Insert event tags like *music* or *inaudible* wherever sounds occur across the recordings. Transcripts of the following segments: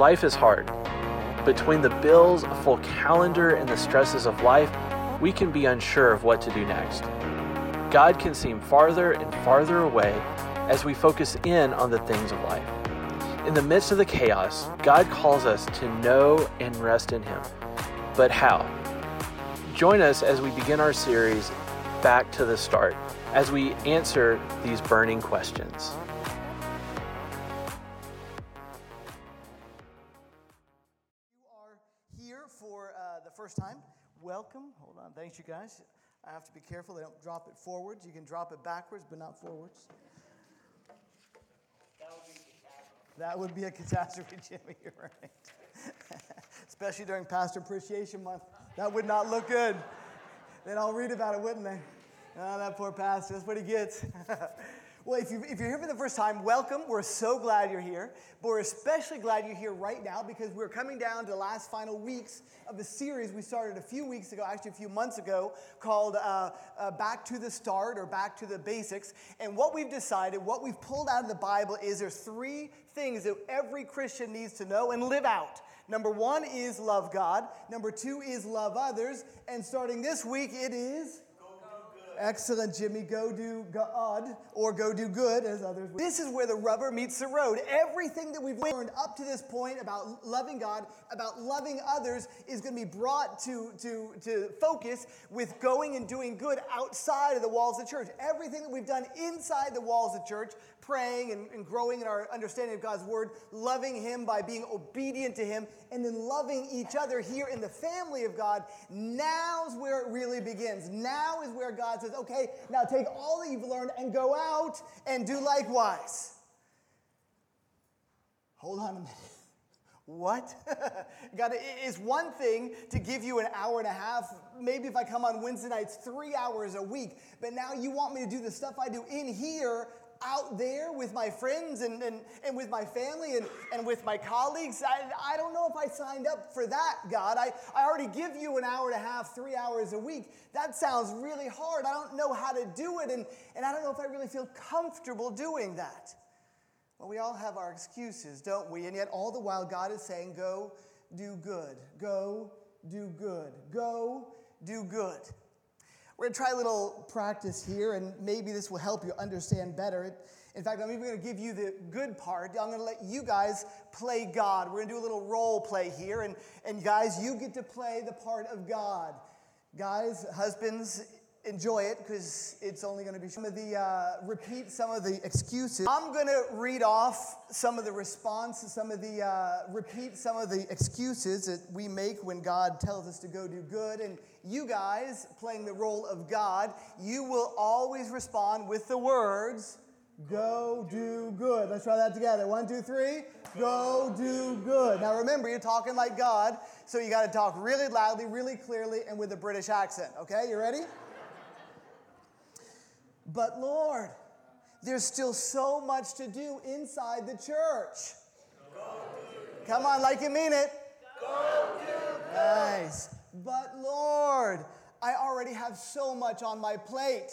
Life is hard. Between the bills, a full calendar, and the stresses of life, we can be unsure of what to do next. God can seem farther and farther away as we focus in on the things of life. In the midst of the chaos, God calls us to know and rest in Him. But how? Join us as we begin our series, Back to the Start, as we answer these burning questions. Thanks, you guys. I have to be careful they don't drop it forwards. You can drop it backwards, but not forwards. That would be a catastrophe, *laughs* Jimmy. You're right. *laughs* Especially during Pastor Appreciation Month. That would not look good. They'd all read about it, wouldn't they? Oh, that poor pastor. That's what he gets. *laughs* well, if, you, if you're here for the first time, welcome. We're so glad you're here. But we're especially glad you're here right now because we're coming down to the last final weeks of a series we started a few weeks ago, actually a few months ago, called uh, uh, Back to the Start or Back to the Basics. And what we've decided, what we've pulled out of the Bible is there's three things that every Christian needs to know and live out. Number one is love God. Number two is love others. And starting this week, it is. Excellent, Jimmy. Go do God or go do good, as others would. This is where the rubber meets the road. Everything that we've learned up to this point about loving God, about loving others, is going to be brought to, to, to focus with going and doing good outside of the walls of the church. Everything that we've done inside the walls of church, praying and, and growing in our understanding of God's word, loving Him by being obedient to Him, and then loving each other here in the family of God, now's where it really begins. Now is where God says, okay, now take all that you've learned and go out and do likewise. Hold on a minute. *laughs* What? *laughs* God, it's one thing to give you an hour and a half, maybe if I come on Wednesday nights, three hours a week, but now you want me to do the stuff I do in here out there with my friends and, and, and with my family and, and with my colleagues. I, I don't know if I signed up for that, God. I, I already give you an hour and a half, three hours a week. That sounds really hard. I don't know how to do it, and, and I don't know if I really feel comfortable doing that. Well, we all have our excuses, don't we? And yet, all the while, God is saying, Go do good. Go do good. Go do good. We're going to try a little practice here, and maybe this will help you understand better. In fact, I'm even going to give you the good part. I'm going to let you guys play God. We're going to do a little role play here, and, and guys, you get to play the part of God. Guys, husbands, enjoy it because it's only going to be some of the uh, repeat some of the excuses i'm going to read off some of the response some of the uh, repeat some of the excuses that we make when god tells us to go do good and you guys playing the role of god you will always respond with the words go do good. Let's try that together. One two three. Go do good. Now remember you're talking like god so you got to talk really loudly really clearly and with a british accent okay? You ready? But Lord, there's still so much to do inside the church. Come on, like you mean it. Nice. But Lord, I already have so much on my plate.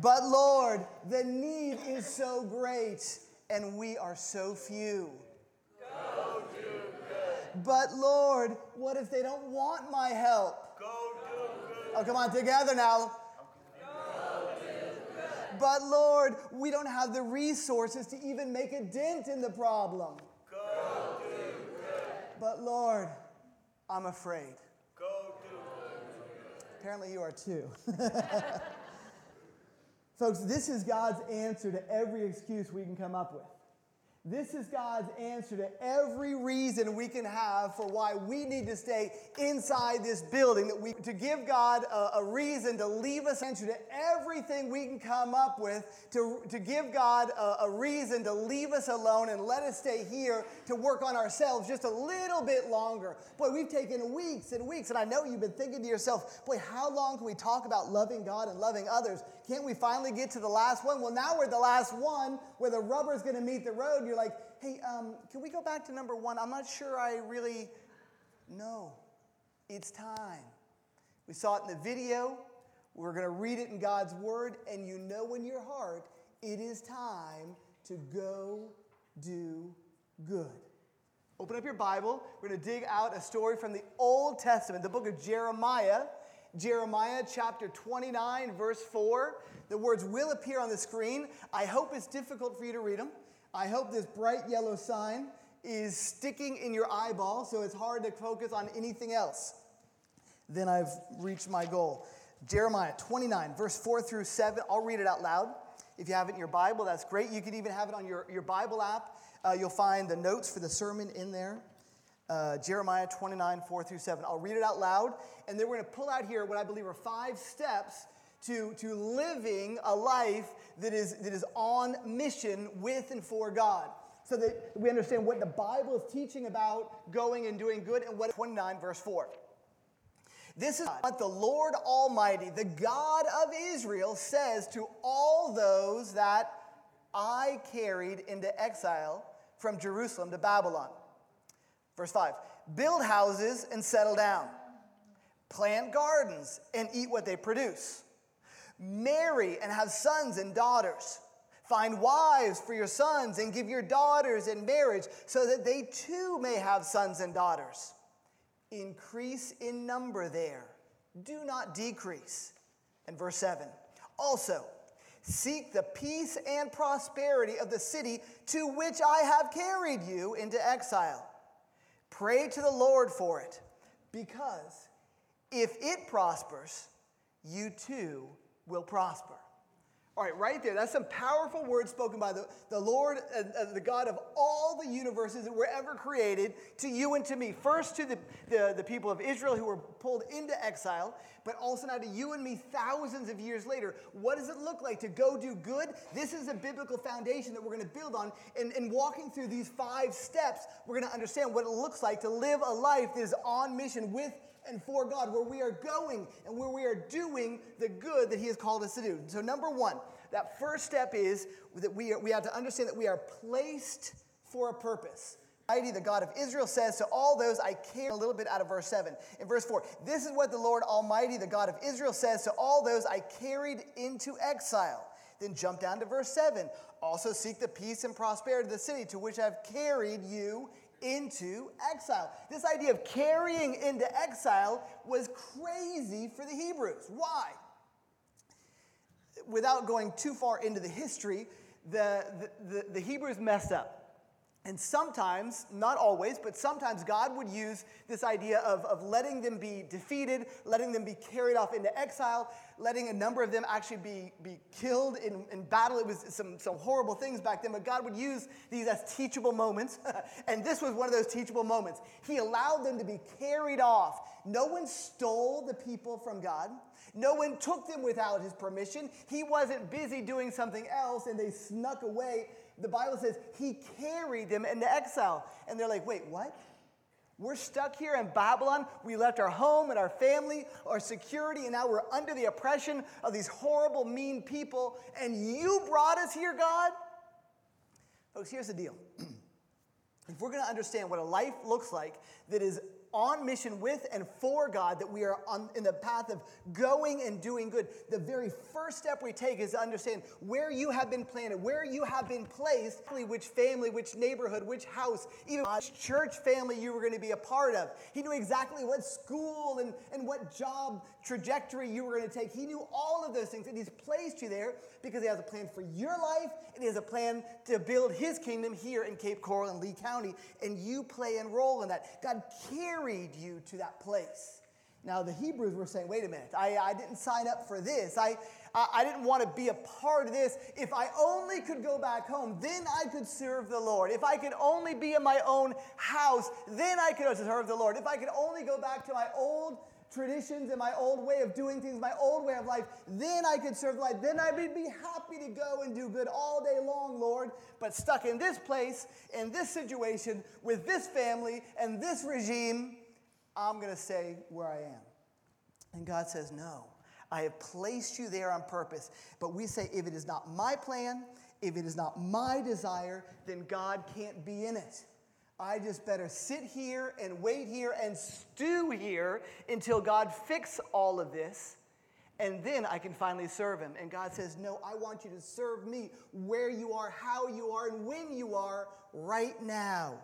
But Lord, the need is so great and we are so few. But Lord, what if they don't want my help? Oh, come on, together now. But Lord, we don't have the resources to even make a dent in the problem. Go to good. But Lord, I'm afraid. Apparently, you are too. *laughs* Folks, this is God's answer to every excuse we can come up with. This is God's answer to every reason we can have for why we need to stay inside this building. That we to give God a, a, reason to leave us answer to everything we can come up with. To, to give God a, a reason to leave us alone and let us stay here to work on ourselves just a little bit longer. Boy, we've taken weeks and weeks, and I know you've been thinking to yourself, boy, how long can we talk about loving God and loving others? Can't we finally get to the last one? Well, now we're the last one where the rubber's going to meet the road. You're like, hey, um, can we go back to number one? I'm not sure I really know. It's time. We saw it in the video. We're going to read it in God's word, and you know in your heart it is time to go do good. Open up your Bible. We're going to dig out a story from the Old Testament, the book of Jeremiah. Jeremiah chapter 29, verse 4. The words will appear on the screen. I hope it's difficult for you to read them. I hope this bright yellow sign is sticking in your eyeball so it's hard to focus on anything else. Then I've reached my goal. Jeremiah 29, verse 4 through 7. I'll read it out loud. If you have it in your Bible, that's great. You can even have it on your, your Bible app. Uh, you'll find the notes for the sermon in there. Uh, Jeremiah 29, 4 through 7. I'll read it out loud, and then we're going to pull out here what I believe are five steps to, to living a life that is, that is on mission with and for God. So that we understand what the Bible is teaching about going and doing good, and what 29, verse 4. This is what the Lord Almighty, the God of Israel, says to all those that I carried into exile from Jerusalem to Babylon. Verse 5 Build houses and settle down, plant gardens and eat what they produce, marry and have sons and daughters. Find wives for your sons and give your daughters in marriage so that they too may have sons and daughters. Increase in number there, do not decrease. And verse 7 Also, Seek the peace and prosperity of the city to which I have carried you into exile. Pray to the Lord for it, because if it prospers, you too will prosper. All right, right there. That's some powerful words spoken by the, the Lord, uh, the God of all the universes that were ever created, to you and to me. First to the, the, the people of Israel who were pulled into exile, but also now to you and me thousands of years later. What does it look like to go do good? This is a biblical foundation that we're going to build on. And, and walking through these five steps, we're going to understand what it looks like to live a life that is on mission with and for God, where we are going and where we are doing the good that He has called us to do. So, number one, that first step is that we, are, we have to understand that we are placed for a purpose. The God of Israel says to all those, I care a little bit out of verse 7. In verse 4, this is what the Lord Almighty, the God of Israel, says to all those I carried into exile. Then jump down to verse 7. Also seek the peace and prosperity of the city to which I've carried you into exile. This idea of carrying into exile was crazy for the Hebrews. Why? Without going too far into the history, the, the, the, the Hebrews messed up. And sometimes, not always, but sometimes God would use this idea of, of letting them be defeated, letting them be carried off into exile, letting a number of them actually be, be killed in, in battle. It was some, some horrible things back then, but God would use these as teachable moments. *laughs* and this was one of those teachable moments. He allowed them to be carried off. No one stole the people from God. No one took them without his permission. He wasn't busy doing something else and they snuck away the Bible says he carried them into exile. And they're like, wait, what? We're stuck here in Babylon. We left our home and our family, our security, and now we're under the oppression of these horrible, mean people. And you brought us here, God? Folks, here's the deal. *clears throat* if we're going to understand what a life looks like that is on mission with and for God, that we are on, in the path of going and doing good, the very first step we take is to understand where you have been planted, where you have been placed, which family, which neighborhood, which house, even which church family you were going to be a part of. He knew exactly what school and, and what job trajectory you were going to take. He knew all of those things, and He's placed you there because He has a plan for your life, and He has a plan to build His kingdom here in Cape Coral and Lee County, and you play a role in that. God carried you to that place. Now, the Hebrews were saying, wait a minute, I, I didn't sign up for this. I, I, I didn't want to be a part of this. If I only could go back home, then I could serve the Lord. If I could only be in my own house, then I could serve the Lord. If I could only go back to my old traditions and my old way of doing things, my old way of life, then I could serve life. Then I would be happy to go and do good all day long, Lord. But stuck in this place, in this situation, with this family and this regime, I'm going to stay where I am. And God says, No, I have placed you there on purpose. But we say, if it is not my plan, if it is not my desire, then God can't be in it. I just better sit here and wait here and stew here until God fix all of this. and then I can finally serve him. And God says, No, I want you to serve me where you are, how you are, and when you are right now.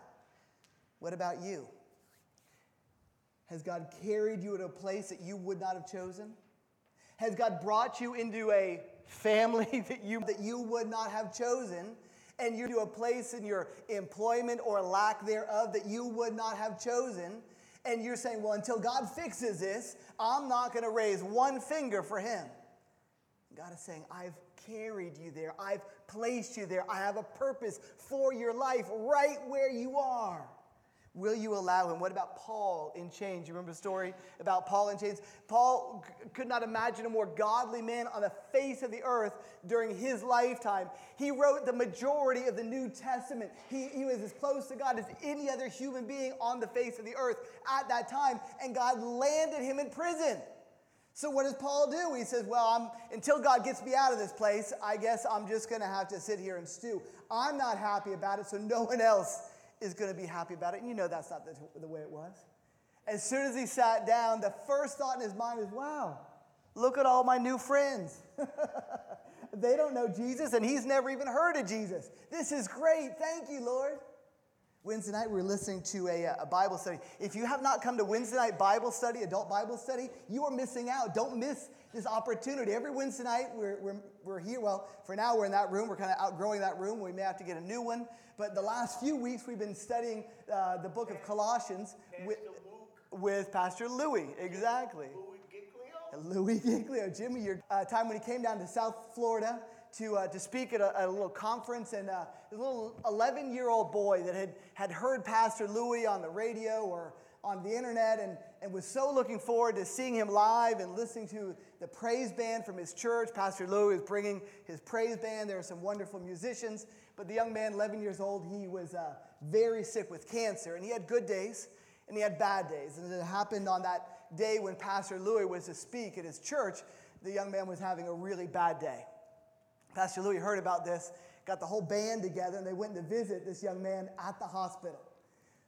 What about you? Has God carried you to a place that you would not have chosen? Has God brought you into a family *laughs* that you, that you would not have chosen? And you're to a place in your employment or lack thereof that you would not have chosen? And you're saying, well, until God fixes this, I'm not going to raise one finger for him. God is saying, I've carried you there. I've placed you there. I have a purpose for your life right where you are. Will you allow him? What about Paul in chains? You remember the story about Paul in chains? Paul c- could not imagine a more godly man on the face of the earth during his lifetime. He wrote the majority of the New Testament. He, he was as close to God as any other human being on the face of the earth at that time, and God landed him in prison. So what does Paul do? He says, "Well, I'm, until God gets me out of this place, I guess I'm just going to have to sit here and stew. I'm not happy about it, so no one else is going to be happy about it. And you know that's not the, the way it was. As soon as he sat down, the first thought in his mind is, wow, look at all my new friends. *laughs* they don't know Jesus, and he's never even heard of Jesus. This is great. Thank you, Lord. Wednesday night, we are listening to a, a, Bible study. If you have not come to Wednesday night Bible study, adult Bible study, you are missing out. Don't miss this opportunity. Every Wednesday night, we're, we're, we're here. Well, for now, we're in that room. We're kind of outgrowing that room. We may have to get a new one. But the last few weeks, we've been studying uh, the book of Colossians with, with Pastor Louis. Exactly. Louis Giglio. Jimmy, your uh, time when he came down to South Florida to, uh, to speak at a, at a, little conference, and uh, a little 11 year old boy that had, had heard Pastor Louis on the radio or on the internet and, and was so looking forward to seeing him live and listening to the praise band from his church. Pastor Louis is bringing his praise band. There are some wonderful musicians. But the young man, 11 years old, he was uh, very sick with cancer, and he had good days and he had bad days. And it happened on that day when Pastor Louis was to speak at his church, the young man was having a really bad day. Pastor Louis heard about this, got the whole band together, and they went to visit this young man at the hospital.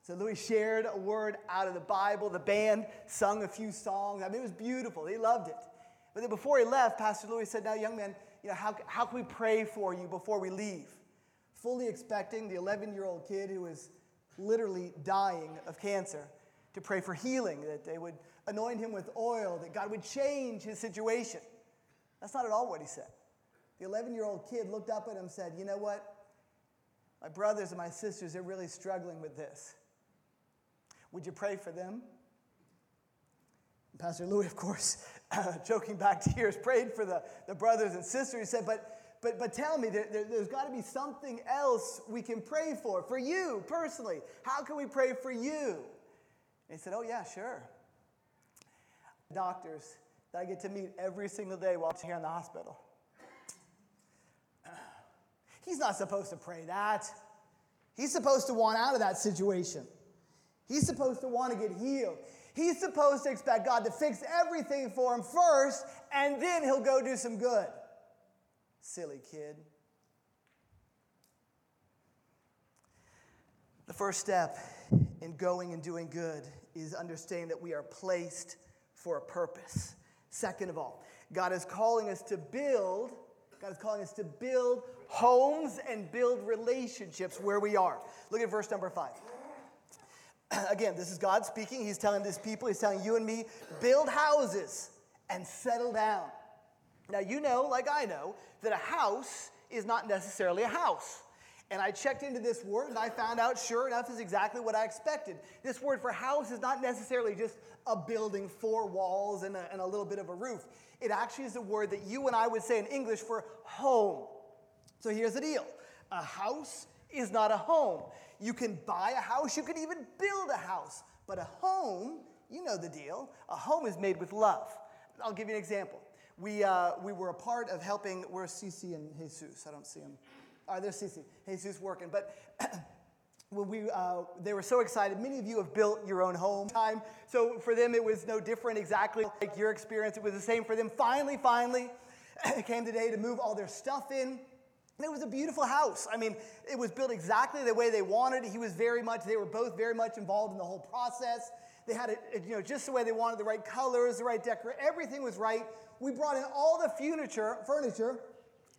So Louis shared a word out of the Bible. The band sung a few songs. I mean, it was beautiful. He loved it. But then before he left, Pastor Louis said, Now, young man, you know, how, how can we pray for you before we leave? fully expecting the 11 year old kid who was literally dying of cancer to pray for healing, that they would anoint him with oil, that God would change his situation. That's not at all what he said. The 11 year old kid looked up at him and said, You know what? My brothers and my sisters are really struggling with this. Would you pray for them? Pastor Louis, of course, *laughs* choking back tears, prayed for the, the brothers and sisters. He said, But but, but tell me, there, has got to be something else we can pray for, for you personally. How can we pray for you? And he said, Oh, yeah, sure. Doctors that I get to meet every single day while I'm here in the hospital. He's not supposed to pray that. He's supposed to want out of that situation. He's supposed to want to get healed. He's supposed to expect God to fix everything for him first, and then he'll go do some good. Silly kid. The first step in going and doing good is understanding that we are placed for a purpose. Second of all, God is calling us to build, God is calling us to build homes and build relationships where we are. Look at verse number five. *clears throat* Again, this is God speaking. He's telling this people, He's telling you and me, build houses and settle down. Now, you know, like I know, that a house is not necessarily a house. And I checked into this word and I found out, sure enough, is exactly what I expected. This word for house is not necessarily just a building, four walls, and a, and a little bit of a roof. It actually is a word that you and I would say in English for home. So here's the deal a house is not a home. You can buy a house, you can even build a house. But a home, you know the deal, a home is made with love. I'll give you an example we, uh, we were a part of helping, where's Cece and Jesus? I don't see them. Right, there's Cece. Jesus working. But *clears throat* when we, uh, they were so excited. Many of you have built your own home time. So for them, it was no different exactly like your experience. It was the same for them. Finally, finally, *clears throat* it came the day to move all their stuff in. It was a beautiful house. I mean, it was built exactly the way they wanted. He was very much, they were both very much involved in the whole process. They had it, you know, just the way they wanted, the right colors, the right decor, everything was right. We brought in all the furniture, furniture,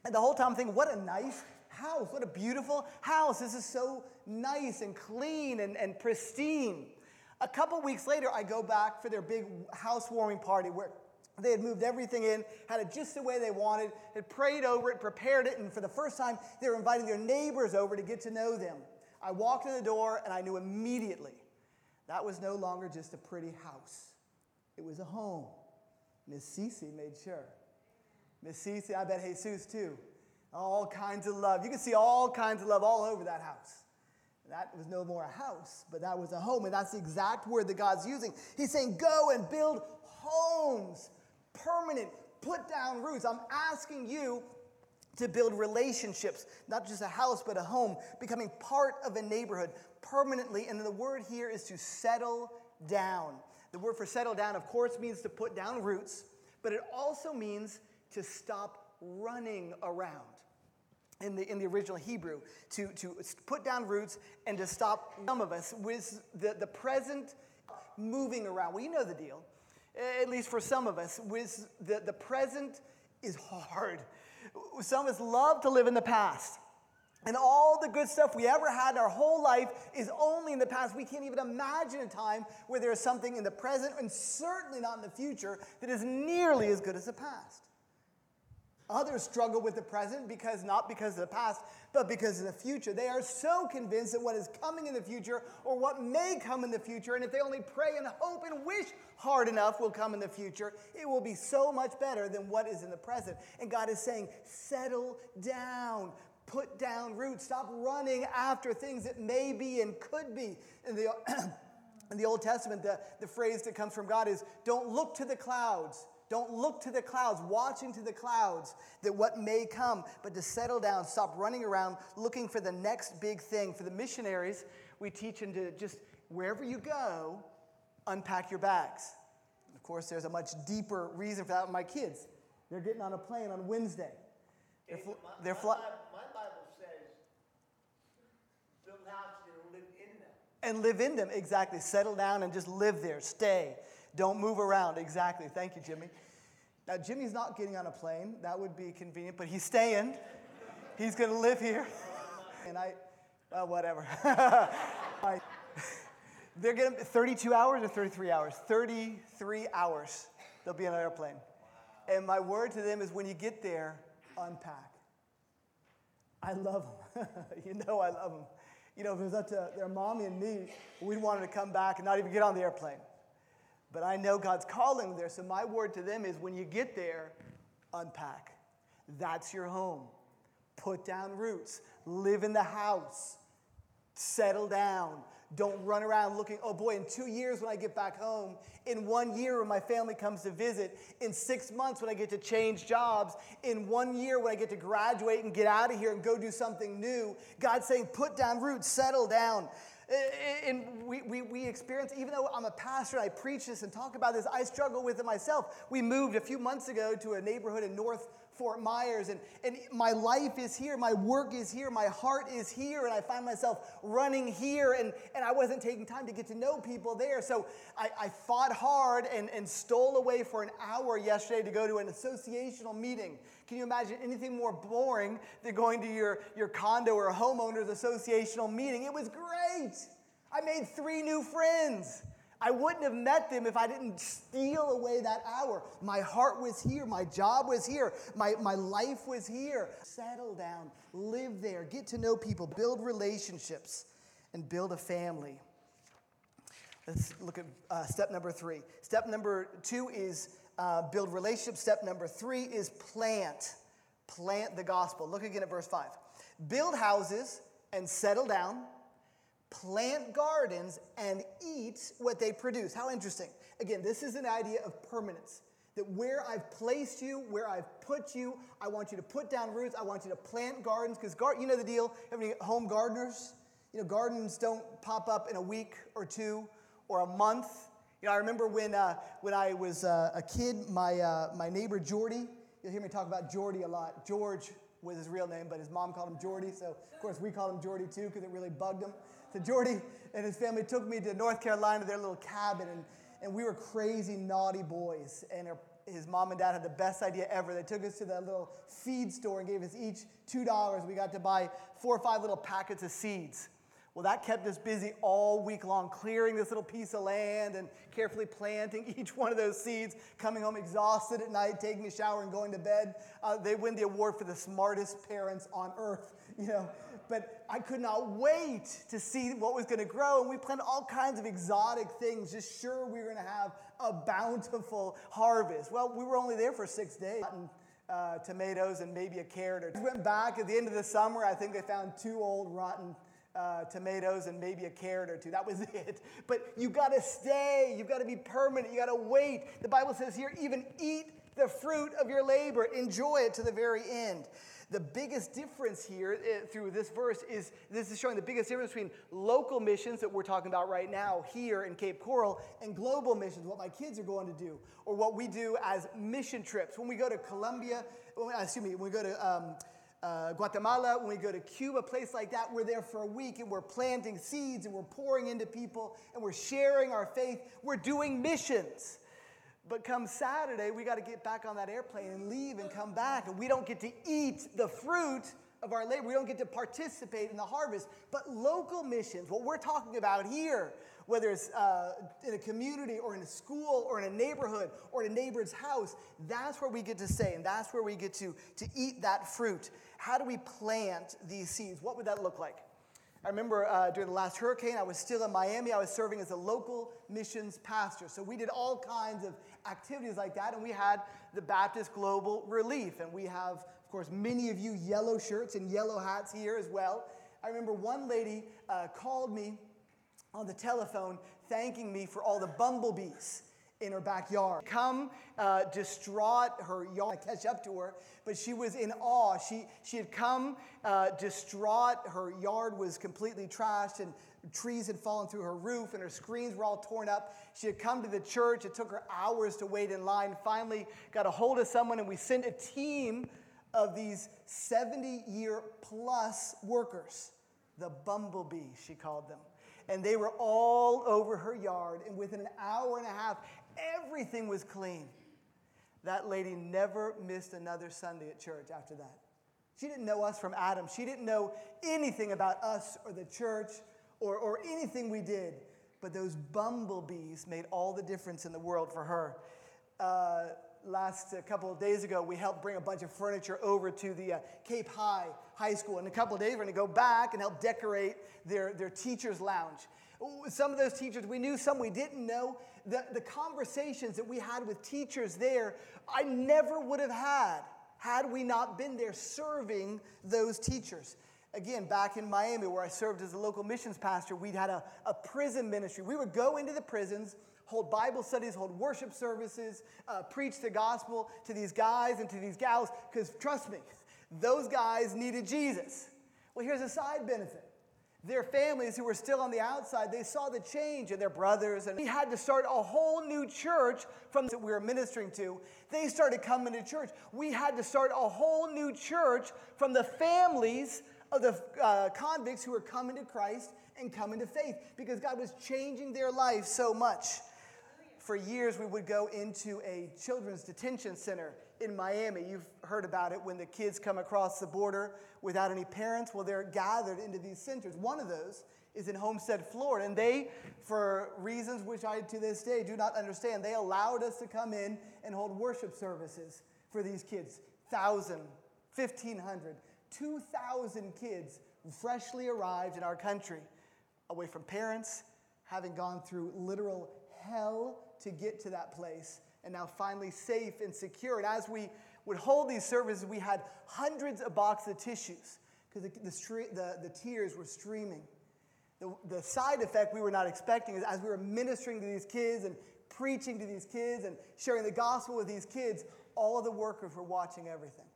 and the whole time I'm thinking, what a nice house, what a beautiful house. This is so nice and clean and, and pristine. A couple weeks later, I go back for their big housewarming party where they had moved everything in, had it just the way they wanted, had prayed over it, prepared it, and for the first time, they were inviting their neighbors over to get to know them. I walked in the door and I knew immediately that was no longer just a pretty house, it was a home. Miss Cece made sure. Miss Cece, I bet Jesus too. All kinds of love. You can see all kinds of love all over that house. That was no more a house, but that was a home. And that's the exact word that God's using. He's saying, Go and build homes, permanent, put down roots. I'm asking you to build relationships, not just a house, but a home, becoming part of a neighborhood permanently. And the word here is to settle down. The word for settle down, of course, means to put down roots, but it also means to stop running around in the, in the original Hebrew, to, to put down roots and to stop some of us with the, the present moving around. Well, you know the deal, at least for some of us, with the, the present is hard. Some of us love to live in the past. And all the good stuff we ever had in our whole life is only in the past. We can't even imagine a time where there is something in the present and certainly not in the future that is nearly as good as the past. Others struggle with the present because not because of the past, but because of the future. They are so convinced that what is coming in the future or what may come in the future, and if they only pray and hope and wish hard enough will come in the future, it will be so much better than what is in the present. And God is saying, settle down. Put down roots. Stop running after things that may be and could be. In the, *clears throat* in the Old Testament, the, the phrase that comes from God is don't look to the clouds don't look to the clouds, watching to the clouds that what may come, but to settle down, stop running around looking for the next big thing. For the missionaries, we teach them to just wherever you go, unpack your bags. Of course, there's a much deeper reason for that with my kids. They're getting on a plane on Wednesday. They're, fl- they're flying. My Bible says, build houses and live in them. And live in them, exactly. Settle down and just live there, stay. Don't move around. Exactly. Thank you, Jimmy. Now, Jimmy's not getting on a plane. That would be convenient, but he's staying. He's going to live here. And I, well, whatever. *laughs* I, they're getting 32 hours or 33 hours? 33 hours. They'll be on an airplane. And my word to them is when you get there, unpack. I love them. *laughs* you know I love them. You know, if it was up to their mommy and me, we'd want them to come back and not even get on the airplane. But I know God's calling there, so my word to them is when you get there, unpack. That's your home. Put down roots. Live in the house. Settle down. Don't run around looking, oh boy, in two years when I get back home, in one year when my family comes to visit, in six months when I get to change jobs, in one year when I get to graduate and get out of here and go do something new. God's saying, put down roots, settle down. And we, we, we experience, even though I'm a pastor I preach this and talk about this, I struggle with it myself. We moved a few months ago to a neighborhood in North Fort Myers, and, and my life is here, my work is here, my heart is here, and I find myself running here, and, and I wasn't taking time to get to know people there. So I, I fought hard and, and stole away for an hour yesterday to go to an associational meeting. Can you imagine anything more boring than going to your, your condo or homeowners associational meeting? It was great. I made three new friends. I wouldn't have met them if I didn't steal away that hour. My heart was here. My job was here. My, my life was here. Settle down, live there, get to know people, build relationships, and build a family. Let's look at uh, step number three. Step number two is uh, build relationships. Step number three is plant. Plant the gospel. Look again at verse five. Build houses and settle down plant gardens and eat what they produce. How interesting. Again, this is an idea of permanence. That where I've placed you, where I've put you, I want you to put down roots. I want you to plant gardens because gar- you know the deal. Any home gardeners? You know, gardens don't pop up in a week or two or a month. You know, I remember when uh, when I was uh, a kid, my uh, my neighbor Jordy. You'll hear me talk about Jordy a lot. George was his real name, but his mom called him Jordy. So, of course, we called him Jordy too because it really bugged him. So, Jordy and his family took me to North Carolina, their little cabin, and, and we were crazy, naughty boys. And her, his mom and dad had the best idea ever. They took us to that little feed store and gave us each $2. We got to buy four or five little packets of seeds. Well, that kept us busy all week long, clearing this little piece of land and carefully planting *laughs* each one of those seeds, coming home exhausted at night, taking a shower, and going to bed. Uh, they win the award for the smartest parents on earth, *laughs* you know. But I could not wait to see what was going to grow, and we planted all kinds of exotic things, just sure we were going to have a bountiful harvest. Well, we were only there for six days. Uh, tomatoes and maybe a carrot or two. We went back at the end of the summer. I think they found two old rotten uh, tomatoes and maybe a carrot or two. That was *laughs* it. But you've got to stay. You've got to be permanent. You got to wait. The Bible says here, even eat the fruit of your labor. Enjoy it to the very end. The biggest difference here uh, through this verse is this is showing the biggest difference between local missions that we're talking about right now here in Cape Coral and global missions, what my kids are going to do, or what we do as mission trips. When we go to Colombia, excuse me, when we go to um, uh, Guatemala, when we go to Cuba, a place like that, we're there for a week and we're planting seeds and we're pouring into people and we're sharing our faith. We're doing missions. But come Saturday, we got to get back on that airplane and leave and come back. And we don't get to eat the fruit of our labor. We don't get to participate in the harvest. But local missions, what we're talking about here, whether it's uh, in a community or in a school or in a neighborhood or in a neighbor's house, that's where we get to stay and that's where we get to, to eat that fruit. How do we plant these seeds? What would that look like? I remember uh, during the last hurricane, I was still in Miami. I was serving as a local missions pastor. So we did all kinds of activities like that, and we had the Baptist Global Relief. And we have, of course, many of you yellow shirts and yellow hats here as well. I remember one lady uh, called me on the telephone thanking me for all the bumblebees in her backyard. Come uh, distraught, her yard catch up to her, but she was in awe. She, she had come uh, distraught, her yard was completely trashed, and trees had fallen through her roof, and her screens were all torn up. She had come to the church. It took her hours to wait in line. Finally, got a hold of someone, and we sent a team of these 70 year plus workers, the bumblebee, she called them and they were all over her yard. And within an hour and a half, everything was clean. That lady never missed another Sunday at church after that. She didn't know us from Adam. She didn't know anything about us or the church or, or anything we did. But those bumblebees made all the difference in the world for her. Uh, last uh, couple of days ago, we helped bring a bunch of furniture over to the uh, Cape High High School. In a couple of days, we're going to go back and help decorate their, their teacher's lounge. Some of those teachers we knew, some we didn't know. The, the conversations that we had with teachers there, I never would have had had we not been there serving those teachers. Again, back in Miami, where I served as a local missions pastor, we'd had a, a prison ministry. We would go into the prisons hold Bible studies, hold worship services, uh, preach the gospel to these guys and to these gals, because trust me, those guys needed Jesus. Well, here's a side benefit. Their families who were still on the outside, they saw the change in their brothers, and we had to start a whole new church from that we were ministering to. They started coming to church. We had to start a whole new church from the families of the uh, convicts who were coming to Christ and coming to faith because God was changing their life so much for years, we would go into a children's detention center in Miami. You've heard about it when the kids come across the border without any parents. Well, they're gathered into these centers. One of those is in Homestead, Florida. And they, for reasons which I to this day do not understand, they allowed us to come in and hold worship services for these kids. 1,000, 1,500, 2,000 kids freshly arrived in our country, away from parents, having gone through literal hell to get to that place and now finally safe and secure. And as we would hold these services, we had hundreds of boxes of tissues because the, the, the, the, tears were streaming. The, the side effect we were not expecting is as we were ministering to these kids and preaching to these kids and sharing the gospel with these kids, all of the workers were watching everything.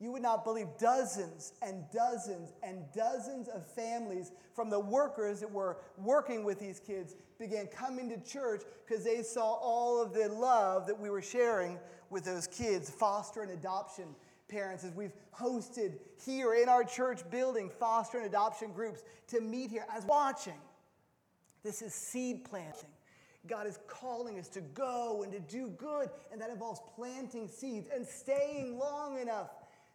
You would not believe dozens and dozens and dozens of families from the workers that were working with these kids began coming to church because they saw all of the love that we were sharing with those kids. Foster and adoption parents as we've hosted here in our church building foster and adoption groups to meet here as watching. This is seed planting. God is calling us to go and to do good, and that involves planting seeds and staying long enough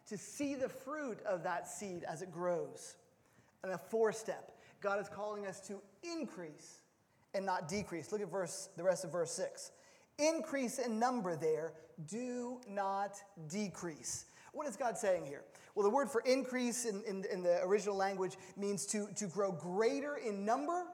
to see the fruit of that seed as it grows. And a four step, God is calling us to increase and not decrease. Look at verse, the rest of verse 6. Increase in number there, do not decrease. What is God saying here? Well, the word for increase in, in, in the original language means to, to grow greater in number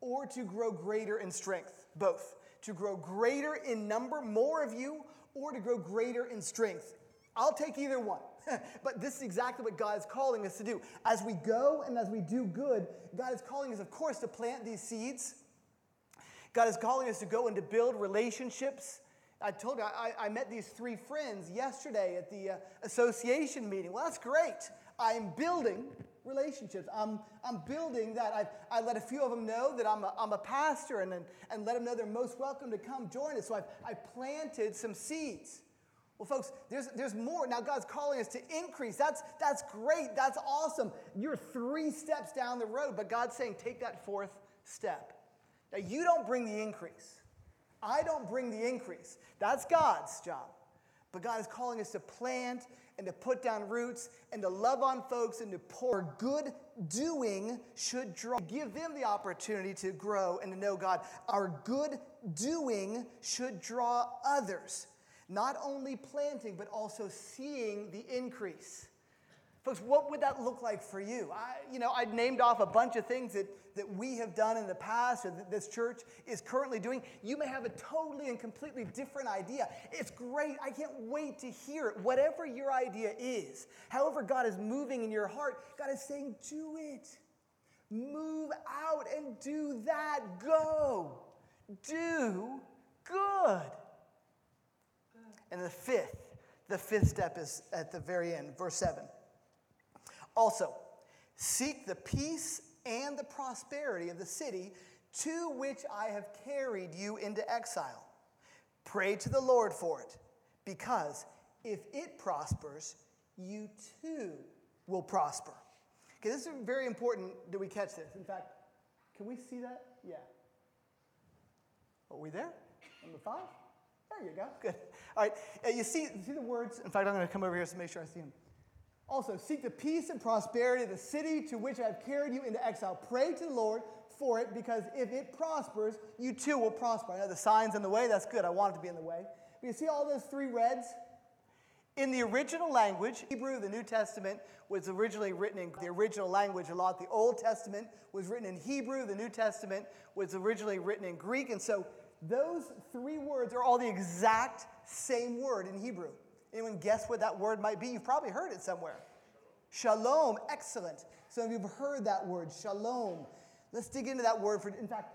or to grow greater in strength. Both. To grow greater in number, more of you, or to grow greater in strength. I'll take either one. *laughs* but this is exactly what God is calling us to do. As we go and as we do good, God is calling us, of course, to plant these seeds. God is calling us to go and to build relationships. I told you, I, I met these three friends yesterday at the uh, association meeting. Well, that's great. I'm building relationships. I'm, I'm building that. I, I let a few of them know that I'm a, I'm a pastor and, and, and let them know they're most welcome to come join us. So I've, I planted some seeds. Well, folks, there's, there's more. Now, God's calling us to increase. That's, that's great. That's awesome. You're three steps down the road, but God's saying, take that fourth step. Now, you don't bring the increase. I don't bring the increase. That's God's job. But God is calling us to plant and to put down roots and to love on folks and to pour good doing should draw give them the opportunity to grow and to know God. Our good doing should draw others not only planting, but also seeing the increase. Folks, what would that look like for you? I, you know, I named off a bunch of things that, that we have done in the past or that this church is currently doing. You may have a totally and completely different idea. It's great. I can't wait to hear it. Whatever your idea is, however God is moving in your heart, God is saying, do it. Move out and do that. Go. Do good. And the fifth, the fifth step is at the very end, verse 7. Also, seek the peace and the prosperity of the city to which I have carried you into exile. Pray to the Lord for it, because if it prospers, you too will prosper. Okay, this is very important that we catch this. In fact, can we see that? Yeah. Are we there? Number five? There you go. Good. All right. Uh, you see, see the words? In fact, I'm going to come over here to make sure I see them. Also, seek the peace and prosperity of the city to which I have carried you into exile. Pray to the Lord for it, because if it prospers, you too will prosper. I know the sign's in the way. That's good. I want it to be in the way. But you see all those three reds? In the original language, Hebrew, the New Testament was originally written in the original language a lot. The Old Testament was written in Hebrew. The New Testament was originally written in Greek. And so those three words are all the exact same word in Hebrew. Anyone guess what that word might be? You've probably heard it somewhere. Shalom, excellent. Some of you have heard that word, shalom. Let's dig into that word for, in fact,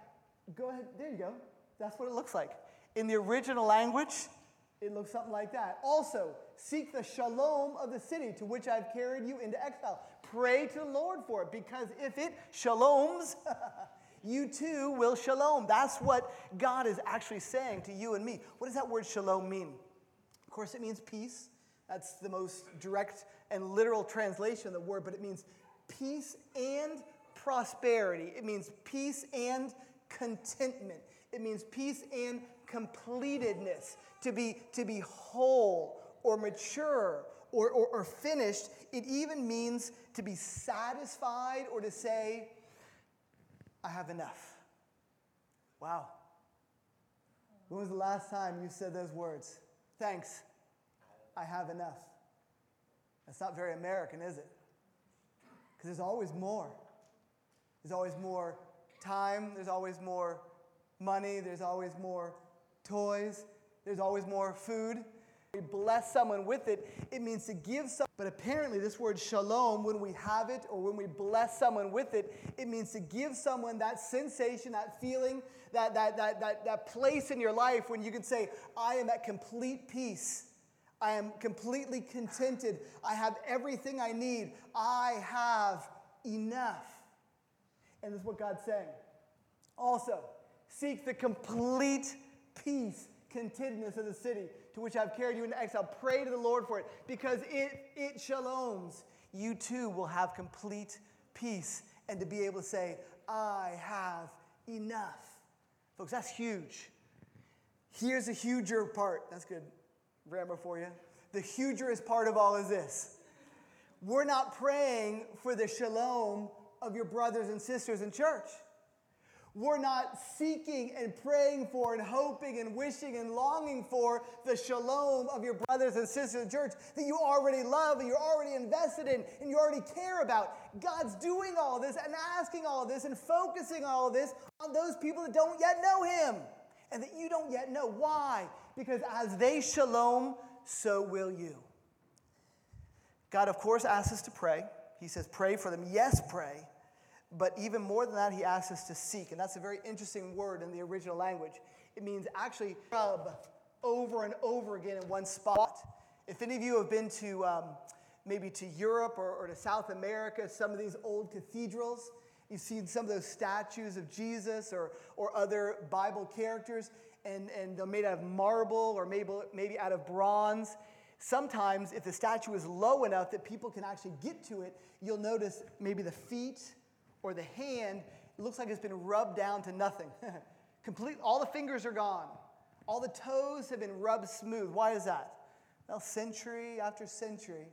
go ahead, there you go. That's what it looks like. In the original language, it looks something like that. Also, seek the shalom of the city to which I've carried you into exile. Pray to the Lord for it, because if it shaloms, *laughs* you too will shalom. That's what God is actually saying to you and me. What does that word shalom mean? Of course, it means peace. That's the most direct and literal translation of the word, but it means peace and prosperity. It means peace and contentment. It means peace and completedness. To be, to be whole or mature or, or, or finished. It even means to be satisfied or to say, I have enough. Wow. When was the last time you said those words? Thanks, I have enough. That's not very American, is it? Because there's always more. There's always more time, there's always more money, there's always more toys, there's always more food. We bless someone with it, it means to give some. But apparently, this word shalom, when we have it or when we bless someone with it, it means to give someone that sensation, that feeling, that, that, that, that, that place in your life when you can say, I am at complete peace. I am completely contented. I have everything I need. I have enough. And this is what God's saying. Also, seek the complete peace, contentedness of the city to which I've carried you into exile. Pray to the Lord for it because it, it shaloms. You too will have complete peace and to be able to say, I have enough. Folks, that's huge. Here's a huger part. That's good grammar for you. The hugest part of all is this we're not praying for the shalom of your brothers and sisters in church. We're not seeking and praying for and hoping and wishing and longing for the shalom of your brothers and sisters in church that you already love and you're already invested in and you already care about. God's doing all this and asking all this and focusing all this on those people that don't yet know Him and that you don't yet know. Why? Because as they shalom, so will you. God, of course, asks us to pray. He says, Pray for them. Yes, pray. But even more than that, he asks us to seek. And that's a very interesting word in the original language. It means actually rub over and over again in one spot. If any of you have been to um, maybe to Europe or, or to South America, some of these old cathedrals, you've seen some of those statues of Jesus or, or other Bible characters, and, and they're made out of marble or maybe, maybe out of bronze. Sometimes, if the statue is low enough that people can actually get to it, you'll notice maybe the feet or the hand, looks like it's been rubbed down to nothing. *laughs* Complete, all the fingers are gone. All the toes have been rubbed smooth. Why is that? Well, century after century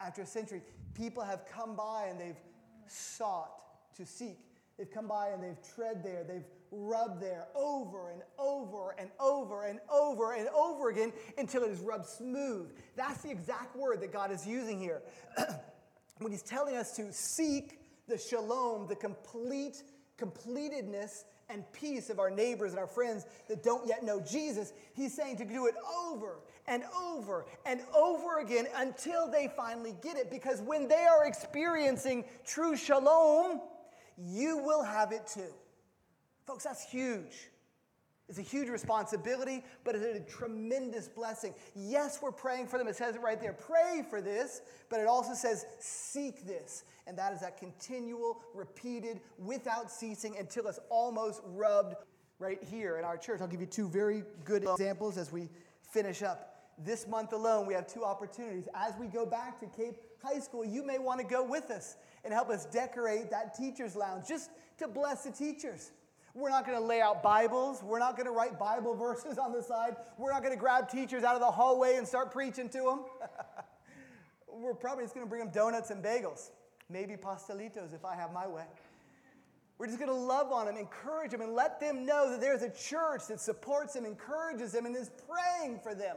after century, people have come by and they've sought to seek. They've come by and they've tread there, they've rubbed there over and over and over and over and over again until it is rubbed smooth. That's the exact word that God is using here. *clears throat* when He's telling us to seek the shalom, the complete completedness and peace of our neighbors and our friends that don't yet know Jesus, he's saying to do it over and over and over again until they finally get it. Because when they are experiencing true shalom, you will have it too. Folks, that's huge. It's a huge responsibility, but it's a tremendous blessing. Yes, we're praying for them. It says it right there pray for this, but it also says seek this. And that is that continual, repeated, without ceasing until it's almost rubbed right here in our church. I'll give you two very good examples as we finish up. This month alone, we have two opportunities. As we go back to Cape High School, you may want to go with us and help us decorate that teacher's lounge just to bless the teachers. We're not going to lay out Bibles. We're not going to write Bible verses on the side. We're not going to grab teachers out of the hallway and start preaching to them. *laughs* We're probably just going to bring them donuts and bagels, maybe pastelitos if I have my way. We're just going to love on them, encourage them, and let them know that there's a church that supports them, encourages them, and is praying for them.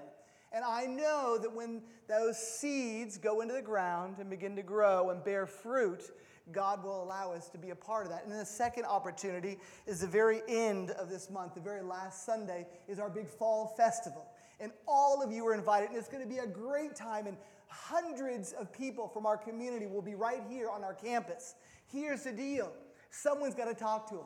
And I know that when those seeds go into the ground and begin to grow and bear fruit, God will allow us to be a part of that. And then the second opportunity is the very end of this month, the very last Sunday, is our big fall festival. And all of you are invited, and it's going to be a great time. And hundreds of people from our community will be right here on our campus. Here's the deal someone's got to talk to them.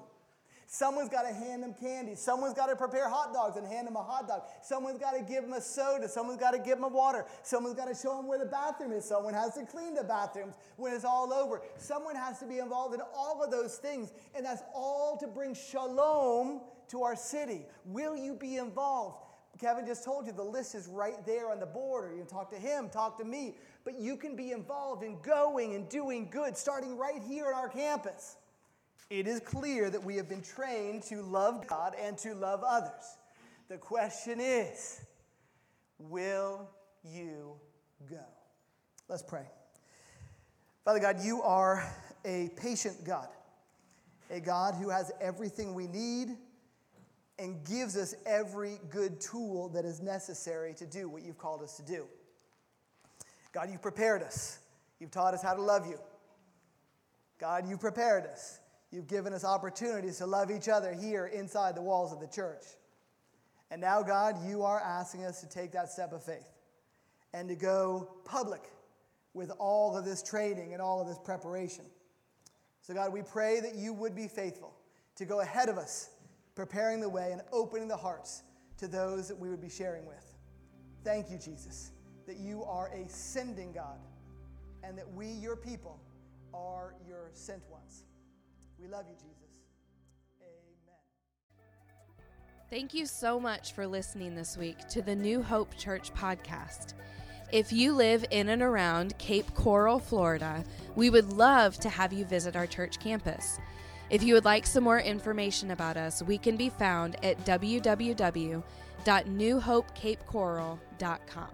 Someone's got to hand them candy. Someone's got to prepare hot dogs and hand them a hot dog. Someone's got to give them a soda. Someone's got to give them a water. Someone's got to show them where the bathroom is. Someone has to clean the bathrooms when it's all over. Someone has to be involved in all of those things. And that's all to bring shalom to our city. Will you be involved? Kevin just told you the list is right there on the board, or you can talk to him, talk to me. But you can be involved in going and doing good, starting right here on our campus it is clear that we have been trained to love God and to love others. The question is will you go? Let's pray. Father God, you are a patient God, a God who has everything we need and gives us every good tool that is necessary to do what you've called us to do. God, you've prepared us. You've taught us how to love you. God, you've prepared us. You've given us opportunities to love each other here inside the walls of the church. And now, God, you are asking us to take that step of faith and to go public with all of this training and all of this preparation. So, God, we pray that you would be faithful to go ahead of us, preparing the way and opening the hearts to those that we would be sharing with. Thank you, Jesus, that you are a sending God and that we, your people, are your sent ones. We love you, Jesus. Amen. Thank you so much for listening this week to the New Hope Church podcast. If you live in and around Cape Coral, Florida, we would love to have you visit our church campus. If you would like some more information about us, we can be found at www.newhopecapecoral.com.